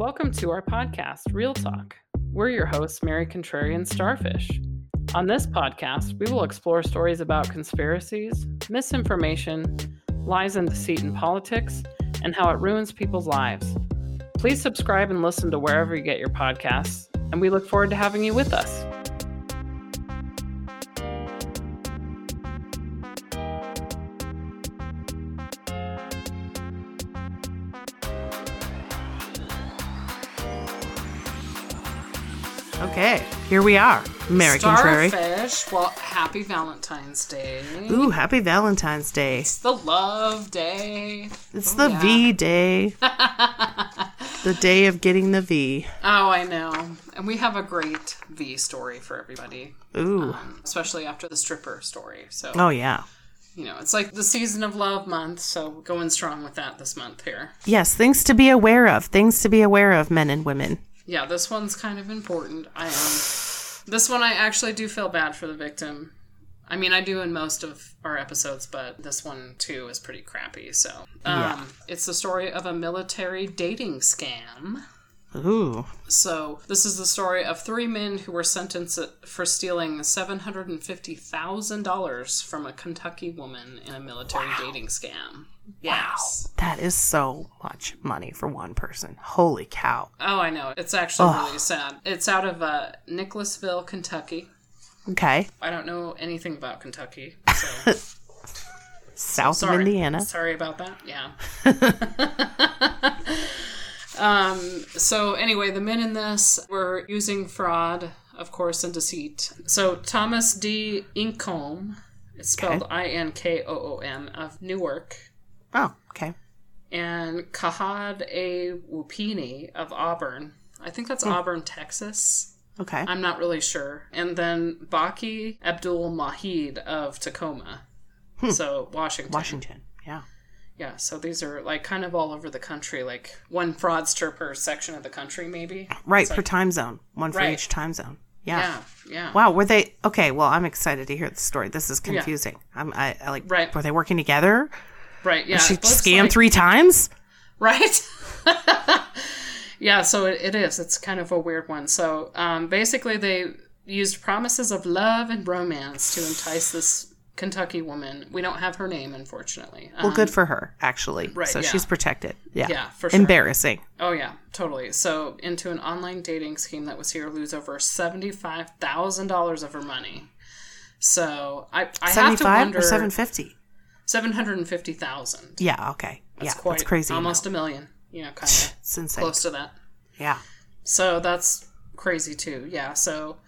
Welcome to our podcast, Real Talk. We're your hosts, Mary Contrarian Starfish. On this podcast, we will explore stories about conspiracies, misinformation, lies and deceit in politics, and how it ruins people's lives. Please subscribe and listen to wherever you get your podcasts, and we look forward to having you with us. Here we are. Contrary. Starfish. Well, happy Valentine's Day. Ooh, happy Valentine's Day. It's the love day. It's Oh, the yeah. V day. the day of getting the V. Oh, I know. And we have a great V story for everybody, Ooh. especially after the stripper story. So, Oh, yeah. you know, it's like the season of love month. So, going strong with that this month here. Yes, things to be aware of. Things to be aware of, men and women. Yeah, this one's kind of important. I um, this one I actually do feel bad for the victim. I mean, I do in most of our episodes, but this one too is pretty crappy. So, um, Yeah. it's the story of a military dating scam. Ooh. So, this is the story of three men who were sentenced for stealing $750,000 from a Kentucky woman in a military dating scam. Yes. That is so much money for one person. Holy cow. Oh, I know. It's actually really sad. It's out of uh, Nicholasville, Kentucky. Okay. I don't know anything about Kentucky, so South sorry. of Indiana. Sorry about that. Yeah. um. So anyway, the men in this were using fraud, of course, and deceit. So Thomas D. Inkoom, it's spelled I N K O O M, of Newark, Oh, okay. and Kahad A. Wuupini of Auburn. I think that's Auburn, Texas. Okay. I'm not really sure. And then Baki Abdul Mahid of Tacoma. So Washington. Washington. Yeah. Yeah, so these are like kind of all over the country, like one fraudster per section of the country, maybe. Right, per time zone. One for Right. each time zone. Yeah. Yeah, yeah. Wow, were they okay? Well, I'm excited to hear the story. This is confusing. I'm I, I like. Right. Were they working together? Right, yeah. she it scammed like- three times. Right? yeah, so it, it is. It's kind of a weird one. So um, basically, they used promises of love and romance to entice this Kentucky woman. We don't have her name, unfortunately. Um, Well, good for her, actually. right, So yeah. she's protected. Yeah. Yeah, for sure. Embarrassing. Oh yeah, totally. So into an online dating scheme that was here lose over seventy five thousand dollars of her money. So I I have to wonder or seven fifty. seven hundred and fifty thousand. Yeah. Okay. yeah, quite that's crazy. Almost a million. You know, kind of It's insane. close to that. Yeah. So that's crazy too. Yeah. So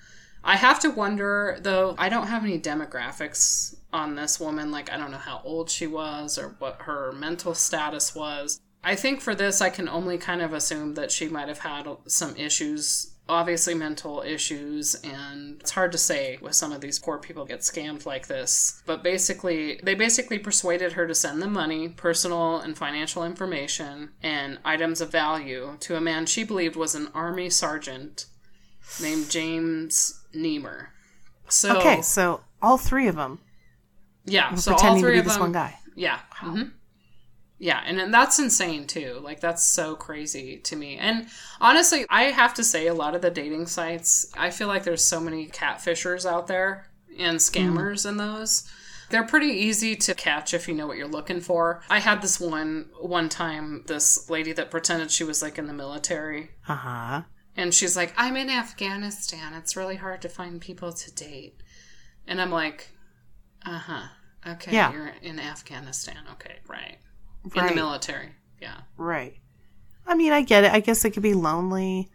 I have to wonder though. I don't have any demographics on this woman. Like I don't know how old she was or what her mental status was. I think for this, I can only kind of assume that she might have had some issues, obviously mental issues, and it's hard to say with some of these poor people get scammed like this. But basically, they basically persuaded her to send them money, personal and financial information, and items of value to a man she believed was an army sergeant named James Niemer. So Okay. So all three of them yeah, so all pretending to three be of this them, one guy. yeah. hmm Yeah, and, and that's insane too. Like that's so crazy to me. And honestly, I have to say a lot of the dating sites, I feel like there's so many catfishers out there and scammers in those. They're pretty easy to catch if you know what you're looking for. I had this one one time this lady that pretended she was like in the military Uh huh. and she's like, I'm in Afghanistan. It's really hard to find people to date. And I'm like, uh huh. Okay, Yeah. you're in Afghanistan. Okay, right. In the military. Yeah. Right. I mean, I get it. I guess it could be lonely,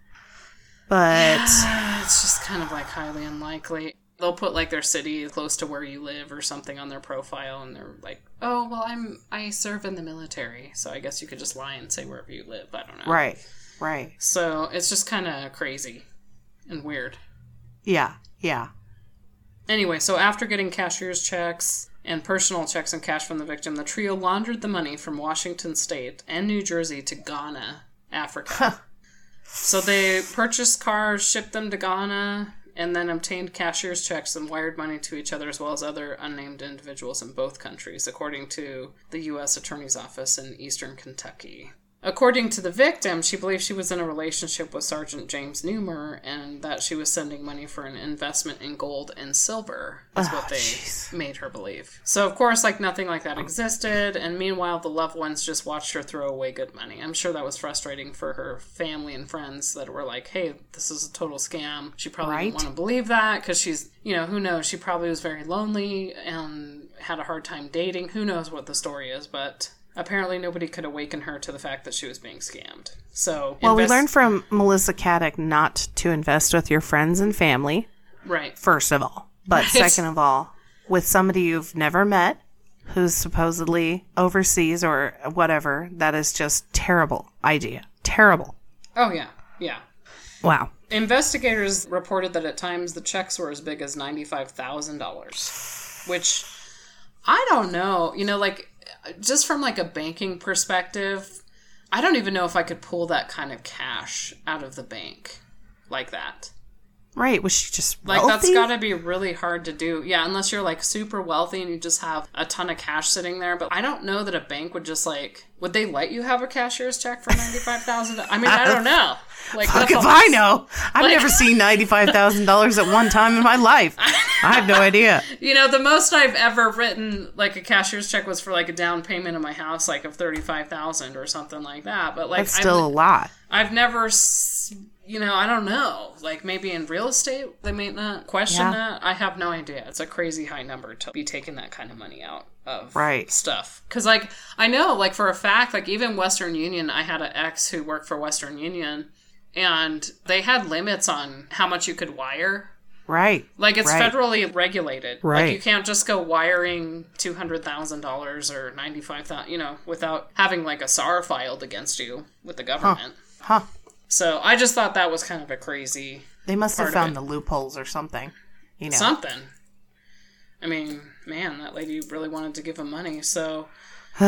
but It's just kind of like highly unlikely. They'll put like their city close to where you live or something on their profile and they're like, "Oh, well, I'm I serve in the military." So I guess you could just lie and say wherever you live. I don't know. right, right. So, it's just kind of crazy and weird. Yeah, yeah. Anyway, so after getting cashier's checks and personal checks and cash from the victim, the trio laundered the money from Washington State and New Jersey to Ghana, Africa. so they purchased cars, shipped them to Ghana, and then obtained cashier's checks and wired money to each other as well as other unnamed individuals in both countries, according to the U.S. Attorney's Office in eastern Kentucky. According to the victim, she believed she was in a relationship with Sergeant James Newmer and that she was sending money for an investment in gold and silver, is what ah, they made her believe. So, of course, like nothing like that existed, and meanwhile, the loved ones just watched her throw away good money. I'm sure that was frustrating for her family and friends that were like, hey, this is a total scam. She probably Right. didn't want to believe that because she's, you know, who knows? She probably was very lonely and had a hard time dating. Who knows what the story is, but apparently nobody could awaken her to the fact that she was being scammed. So, Well, we learned from Melissa Caddick not to invest with your friends and family, right. first of all. But Right. second of all, with somebody you've never met who's supposedly overseas or whatever, that is just terrible idea. Terrible. Oh yeah, yeah. Wow. Investigators reported that at times the checks were as big as ninety-five thousand dollars, which I don't know. You know, like just from like a banking perspective, I don't even know if I could pull that kind of cash out of the bank like that. Right. Was she just Like that's got to be really hard to do. Yeah, unless you're like super wealthy and you just have a ton of cash sitting there. But I don't know that a bank would just like would they let you have a cashier's check for ninety five thousand? I mean, I don't know. Like Fuck if I know. I've Like- never seen ninety-five thousand dollars at one time in my life. I have no idea. You know, the most I've ever written like a cashier's check was for like a down payment of my house, like of thirty five thousand or something like that. But like That's still a lot. I've, I've never, s- you know, I don't know. Like maybe in real estate they may not question Yeah. that. I have no idea. It's a crazy high number to be taking that kind of money out of Right. stuff. Because like I know, like for a fact, like even Western Union, I had an ex who worked for Western Union. And they had limits on how much you could wire Right. like it's Right. federally regulated. Like Right. you can't just go wiring two hundred thousand dollars or ninety five thousand, you know, without having like a SAR filed against you with the government. Huh. So I just thought that was kind of a crazy They must have found the loopholes or something. You know. something. I mean, man, that lady really wanted to give him money. So,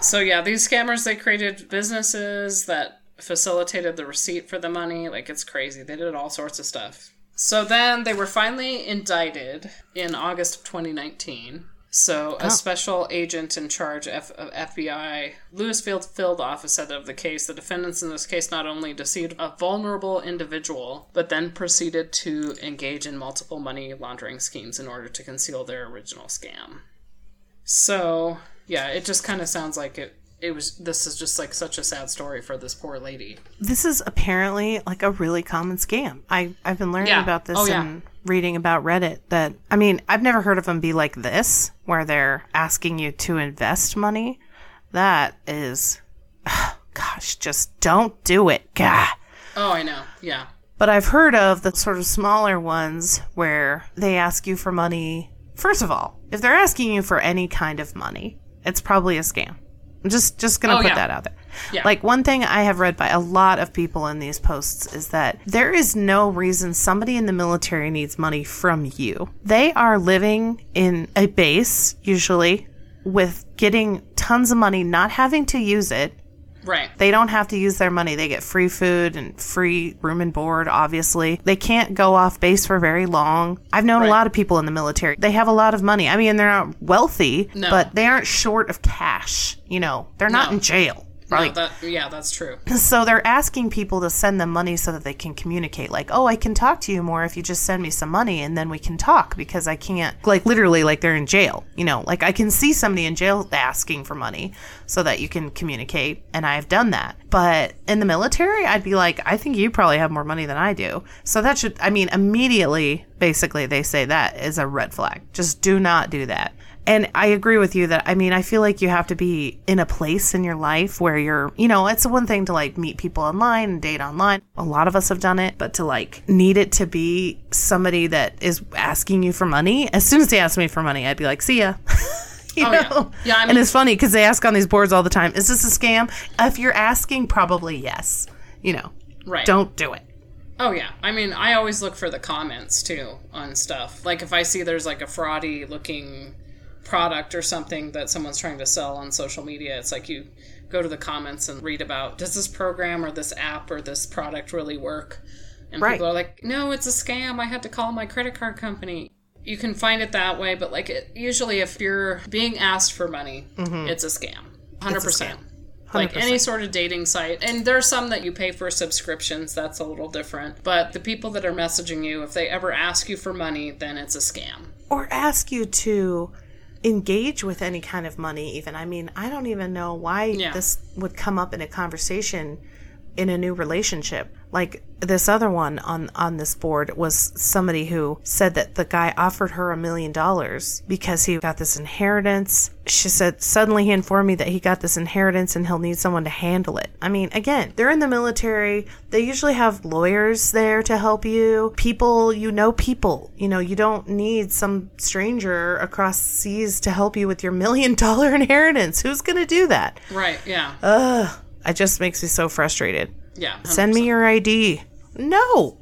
so yeah, these scammers they created businesses that facilitated the receipt for the money. Like it's crazy. They did all sorts of stuff. So then they were finally indicted in August of 2019. So a special agent in charge of FBI, Louisville Field Office, said of the case, the defendants in this case not only deceived a vulnerable individual, but then proceeded to engage in multiple money laundering schemes in order to conceal their original scam. So yeah, it just kind of sounds like it. It was. This is just like such a sad story for this poor lady. This is apparently like a really common scam. I I've been learning Yeah. about this Oh, yeah. and reading about Reddit that I mean, I've never heard of them be like this where they're asking you to invest money. That is gosh, just don't do it. God. Oh, I know. Yeah. But I've heard of the sort of smaller ones where they ask you for money. First of all, if they're asking you for any kind of money, it's probably a scam. I'm just just gonna Oh, put yeah. that out there. Yeah. Like one thing I have read by a lot of people in these posts is that there is no reason somebody in the military needs money from you. They are living in a base usually with getting tons of money, not having to use it, Right. they don't have to use their money. They get free food and free room and board, obviously. They can't go off base for very long. I've known Right. a lot of people in the military. They have a lot of money. I mean, they're not wealthy, No. but they aren't short of cash. You know, they're not No. in jail. No, Right. that, yeah, that's true. So they're asking people to send them money so that they can communicate. Like, oh, I can talk to you more if you just send me some money and then we can talk because I can't, like, literally, like they're in jail. You know, like I can see somebody in jail asking for money so that you can communicate. And I've done that. But in the military, I'd be like, I think you probably have more money than I do. So that should, I mean, immediately, basically, they say that is a red flag. Just do not do that. And I agree with you that I mean I feel like you have to be in a place in your life where you're, you know, it's one thing to like meet people online and date online. A lot of us have done it, but to like need it to be somebody that is asking you for money. As soon as they ask me for money, I'd be like, "See ya." you Oh, know? yeah. Yeah, I and it's funny because they ask on these boards all the time, "Is this a scam?" If you're asking, probably yes. You know, Right. don't do it. Oh yeah. I mean, I always look for the comments too on stuff. Like if I see there's like a fraudy looking product or something that someone's trying to sell on social media, it's like you go to the comments and read about does this program or this app or this product really work? And Right. people are like, "No, it's a scam. I had to call my credit card company." You can find it that way, but like it, usually if you're being asked for money, mm-hmm. it's a scam. 100%. Like 100%. any sort of dating site. And there's some that you pay for subscriptions, that's a little different. But the people that are messaging you, if they ever ask you for money, then it's a scam. or ask you to engage with any kind of money even i mean i don't even know why Yeah. this would come up in a conversation in a new relationship. Like this other one on on this board was somebody who said that the guy offered her a million dollars because he got this inheritance. She said suddenly he informed me that he got this inheritance and he'll need someone to handle it. I mean again they're in the military. They usually have lawyers there to help you. People you know people. You know you don't need some stranger across seas to help you with your million dollar inheritance. Who's gonna do that? Right, yeah. ugh it just makes me so frustrated yeah. Send me your ID. No.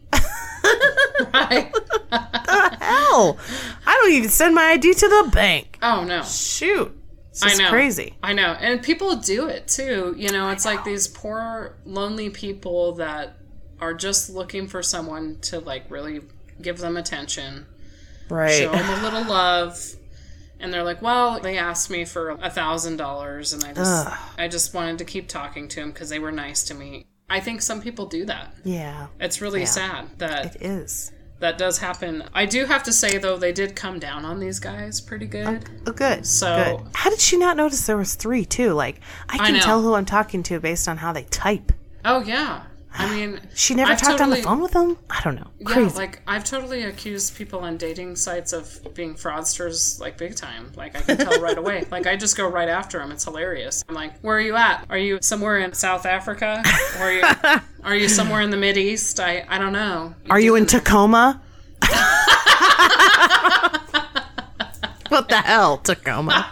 Right. The hell. I don't even send my ID to the bank. Oh, no. Shoot. It's I know. crazy. I know. And people do it too. You know, it's like these poor, lonely people that are just looking for someone to, like, really give them attention, Right. show them a little love. And they're like, well, they asked me for a thousand dollars, and I just, Ugh. I just wanted to keep talking to them because they were nice to me. I think some people do that. Yeah, It's really sad that it is. that does happen. I do have to say though, they did come down on these guys pretty good. Oh, oh good. So- good. How did she not notice there was three too? Like I can know. tell who I'm talking to based on how they type. Oh yeah, I mean, She never I've talked on the phone with them. I don't know. Yeah, Crazy. like I've totally accused people on dating sites of being fraudsters, like big time. Like I can tell right away. Like I just go right after them. It's hilarious. I'm like, "Where are you at? Are you somewhere in South Africa? Or are you are you somewhere in the Mid East? I I don't know. Are you in Tacoma? what the hell, Tacoma?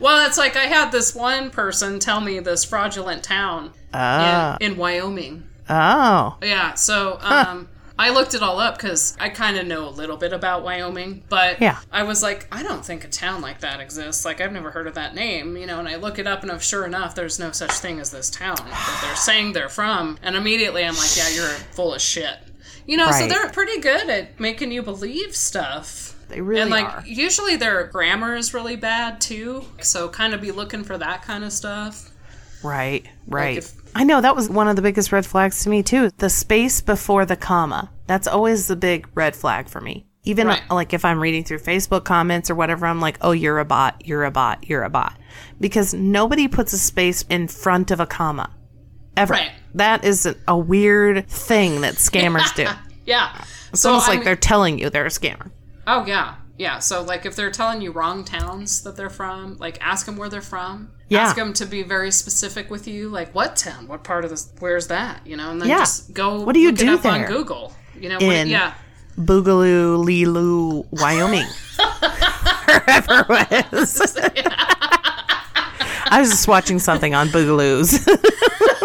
Well, it's like I had this one person tell me this fraudulent town Oh. in, in Wyoming. Oh. Yeah, so um, I looked it all up because I kind of know a little bit about Wyoming, but Yeah. I was like, I don't think a town like that exists. Like, I've never heard of that name, you know. And I look it up, and if sure enough, there's no such thing as this town that they're saying they're from. And immediately, I'm like, yeah, you're full of shit. You know, so they're pretty good at making you believe stuff. They really and like are. usually their grammar is really bad too. So kind of be looking for that kind of stuff. Right, right. if- I know that was one of the biggest red flags to me too. The space before the comma. That's always the big red flag for me. Even Right. like if I'm reading through Facebook comments or whatever, I'm like, "Oh, you're a bot. You're a bot. You're a bot." Because nobody puts a space in front of a comma. Ever. Right. That is a, a weird thing that scammers do. Yeah. It's so almost I like mean- they're telling you they're a scammer. Oh yeah, yeah. So like, if they're telling you wrong towns that they're from, like ask them where they're from. Yeah. Ask them to be very specific with you, like what town, what part of this, where's that, you know, and then Yeah. just go. What do you look do up on there? Google? You know, what, In- yeah, Boogaloo, Lilu, Wyoming. Wherever it was. I was just watching something on Boogaloos.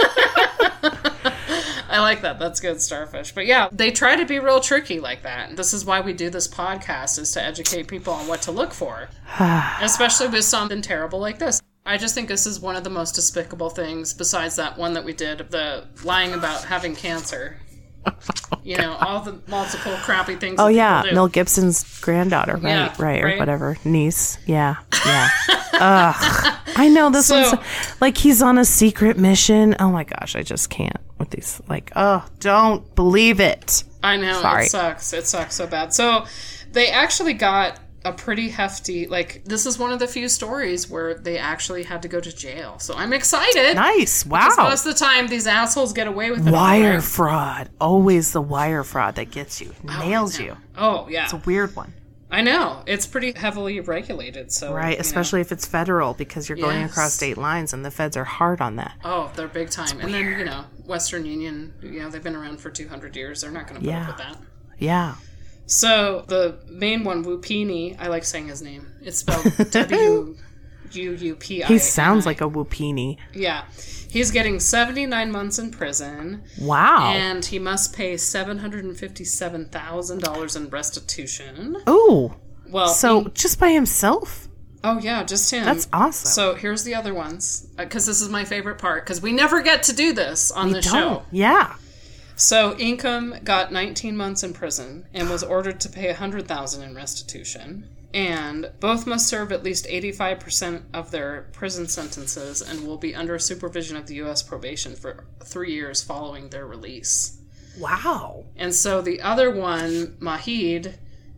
I like that. That's good, starfish. But yeah, they try to be real tricky like that. This is why we do this podcast is to educate people on what to look for, especially with something terrible like this. I just think this is one of the most despicable things, besides that one that we did, the lying about having cancer. You know, all the multiple crappy things. oh yeah. Mel Gibson's granddaughter, right? Yeah, right, or right. whatever, niece. Yeah, yeah. Ugh. I know this So- one's like he's on a secret mission. Oh my gosh, I just can't with these. Like, oh, don't believe it. I know Sorry. it sucks. It sucks so bad. So they actually got a pretty hefty. Like this is one of the few stories where they actually had to go to jail. So I'm excited. Nice. Wow. most of the time, these assholes get away with it. Wire fraud. Always the wire fraud that gets you, oh, nails you. Oh yeah, It's a weird one. I know. It's pretty heavily regulated. So Right, know. especially if it's federal because you're going across state lines and the feds are hard on that. Oh, they're big time. And then you know, Western Union. You know, they've been around for 200 years. They're not going to put Yeah. up with that. Yeah. So the main one, Wuupini, I like saying his name. It's spelled W U U P I. He sounds like a Wuupini. Yeah. He's getting 79 months in prison, Wow. and he must pay $757,000 in restitution. Ooh. Well, So in- just by himself? oh yeah, just him. That's awesome. So here's the other ones, uh, because this is my favorite part, because we never get to do this on the show. Yeah. So Inkoom got 19 months in prison and was ordered to pay 100,000 in restitution. and both must serve at least 85% of their prison sentences and will be under supervision of the U.S. probation for three years following their release. Wow. And so the other one, Mahid,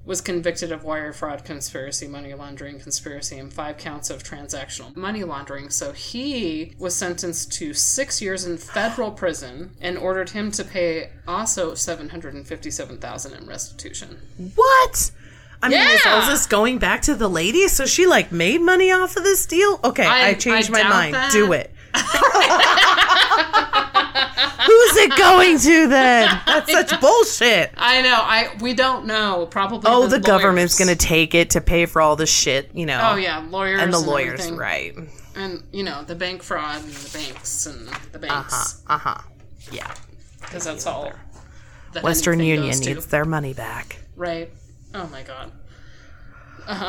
was convicted of wire fraud, conspiracy, money laundering, conspiracy, and five counts of transactional money laundering. So he was sentenced to six years in federal prison and ordered him to pay also seven hundred and fifty-seven thousand in restitution. What? I mean, is Yeah. all this going back to the lady? So she like made money off of this deal? Okay, I, I- changed I my mind. that. Do it. It going to then? That's such bullshit. I know. I we don't know. Probably. Oh, the, the government's going to take it to pay for all the shit, you know. Oh yeah, lawyers And the lawyers, everything. right. And you know the bank fraud and the banks and the banks Uh huh. Uh huh. Yeah. because that's all. the Western Union goes to. needs their money back. right. Oh my god.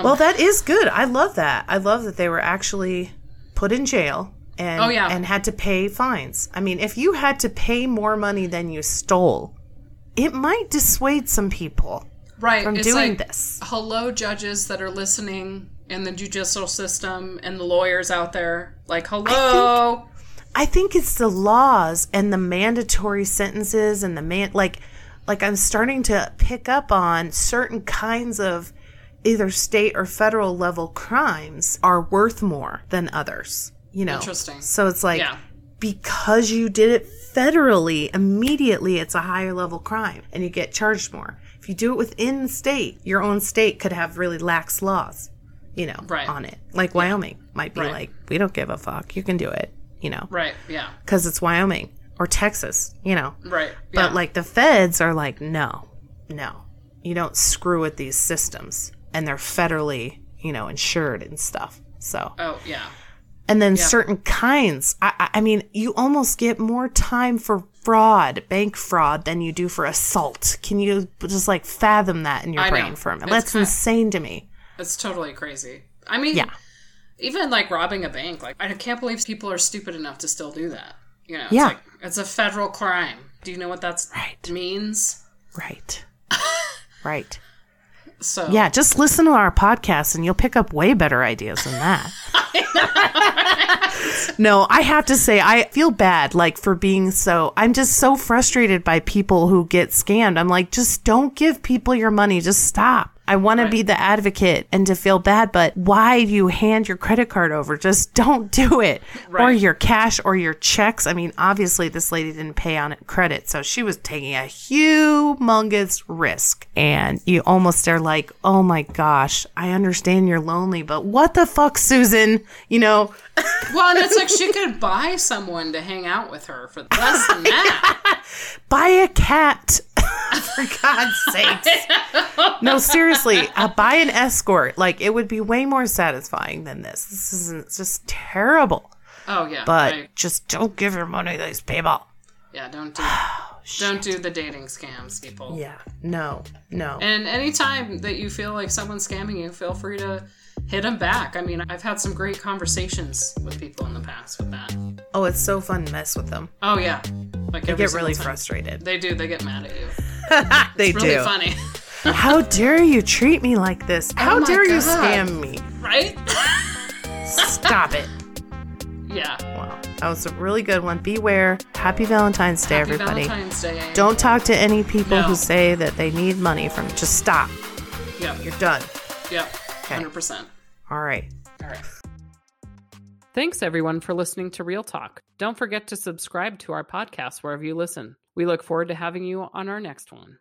Well, that is good. I love that. I love that they were actually put in jail and Oh, yeah. and had to pay fines. I mean, if you had to pay more money than you stole, it might dissuade some people Right. from it's doing like, this. Hello, judges that are listening in the judicial system and the lawyers out there. Like, hello. I think it's the laws and the mandatory sentences and the man like like I'm starting to pick up on certain kinds of either state or federal level crimes are worth more than others. You know. Interesting. So it's like Yeah. because you did it federally, immediately it's a higher level crime and you get charged more. If you do it within the state, your own state could have really lax laws, you know, Right. on it. Like Wyoming might be Right. like, we don't give a fuck. You can do it, you know Right. Yeah. because it's Wyoming or Texas, you know. Right. But like the feds are like, no, no, you don't screw with these systems, and they're federally, you know, insured and stuff. So, Oh yeah. And then certain kinds, I, I- mean, you almost get more time for fraud, bank fraud, than you do for assault. Can you just like fathom that in your I know. brain for a minute? It's That's insane to me. It's totally crazy. I mean, Yeah. even like robbing a bank, like I can't believe people are stupid enough to still do that. You know, it's Yeah. like it's a federal crime. Do you know what that's Right. means? Right. right. So Yeah, just listen to our podcast and you'll pick up way better ideas than that. no, I have to say I feel bad like for being so I'm just so frustrated by people who get scammed. I'm like just don't give people your money, just stop. I want to be the advocate and to feel bad, but why do you hand your credit card over? Just don't do it. Or your cash or your checks. I mean, obviously this lady didn't pay on credit, so she was taking a humongous risk. And you almost are like, oh my gosh, I understand you're lonely, but what the fuck, Susan? You know, Well, and it's like she could buy someone to hang out with her for less than that. buy a cat. For God's sakes. No, seriously, uh, buy an escort. Like, it would be way more satisfying than this. This is it's just terrible. Oh yeah, But I- just don't give your money to these people. yeah, don't do don't do the dating scams, people. Yeah. No, no. And anytime that you feel like someone's scamming you, feel free to hit them back. I mean, I've had some great conversations with people in the past with that. Oh, it's so fun to mess with them. Oh yeah, like I get really time. frustrated. They do. They get mad at you. they Really do. funny, How dare you treat me like this? Oh How Oh my dare you scam me? right? Stop it. yeah. Wow. That was a really good one. Beware. Happy Valentine's Day, Happy everybody. Valentine's Day. Don't talk to any people No. who say that they need money from just stop. Yep. You're done. Yep. Hundred percent. All right. All right. Thanks everyone for listening to Real Talk. Don't forget to subscribe to our podcast wherever you listen. We look forward to having you on our next one.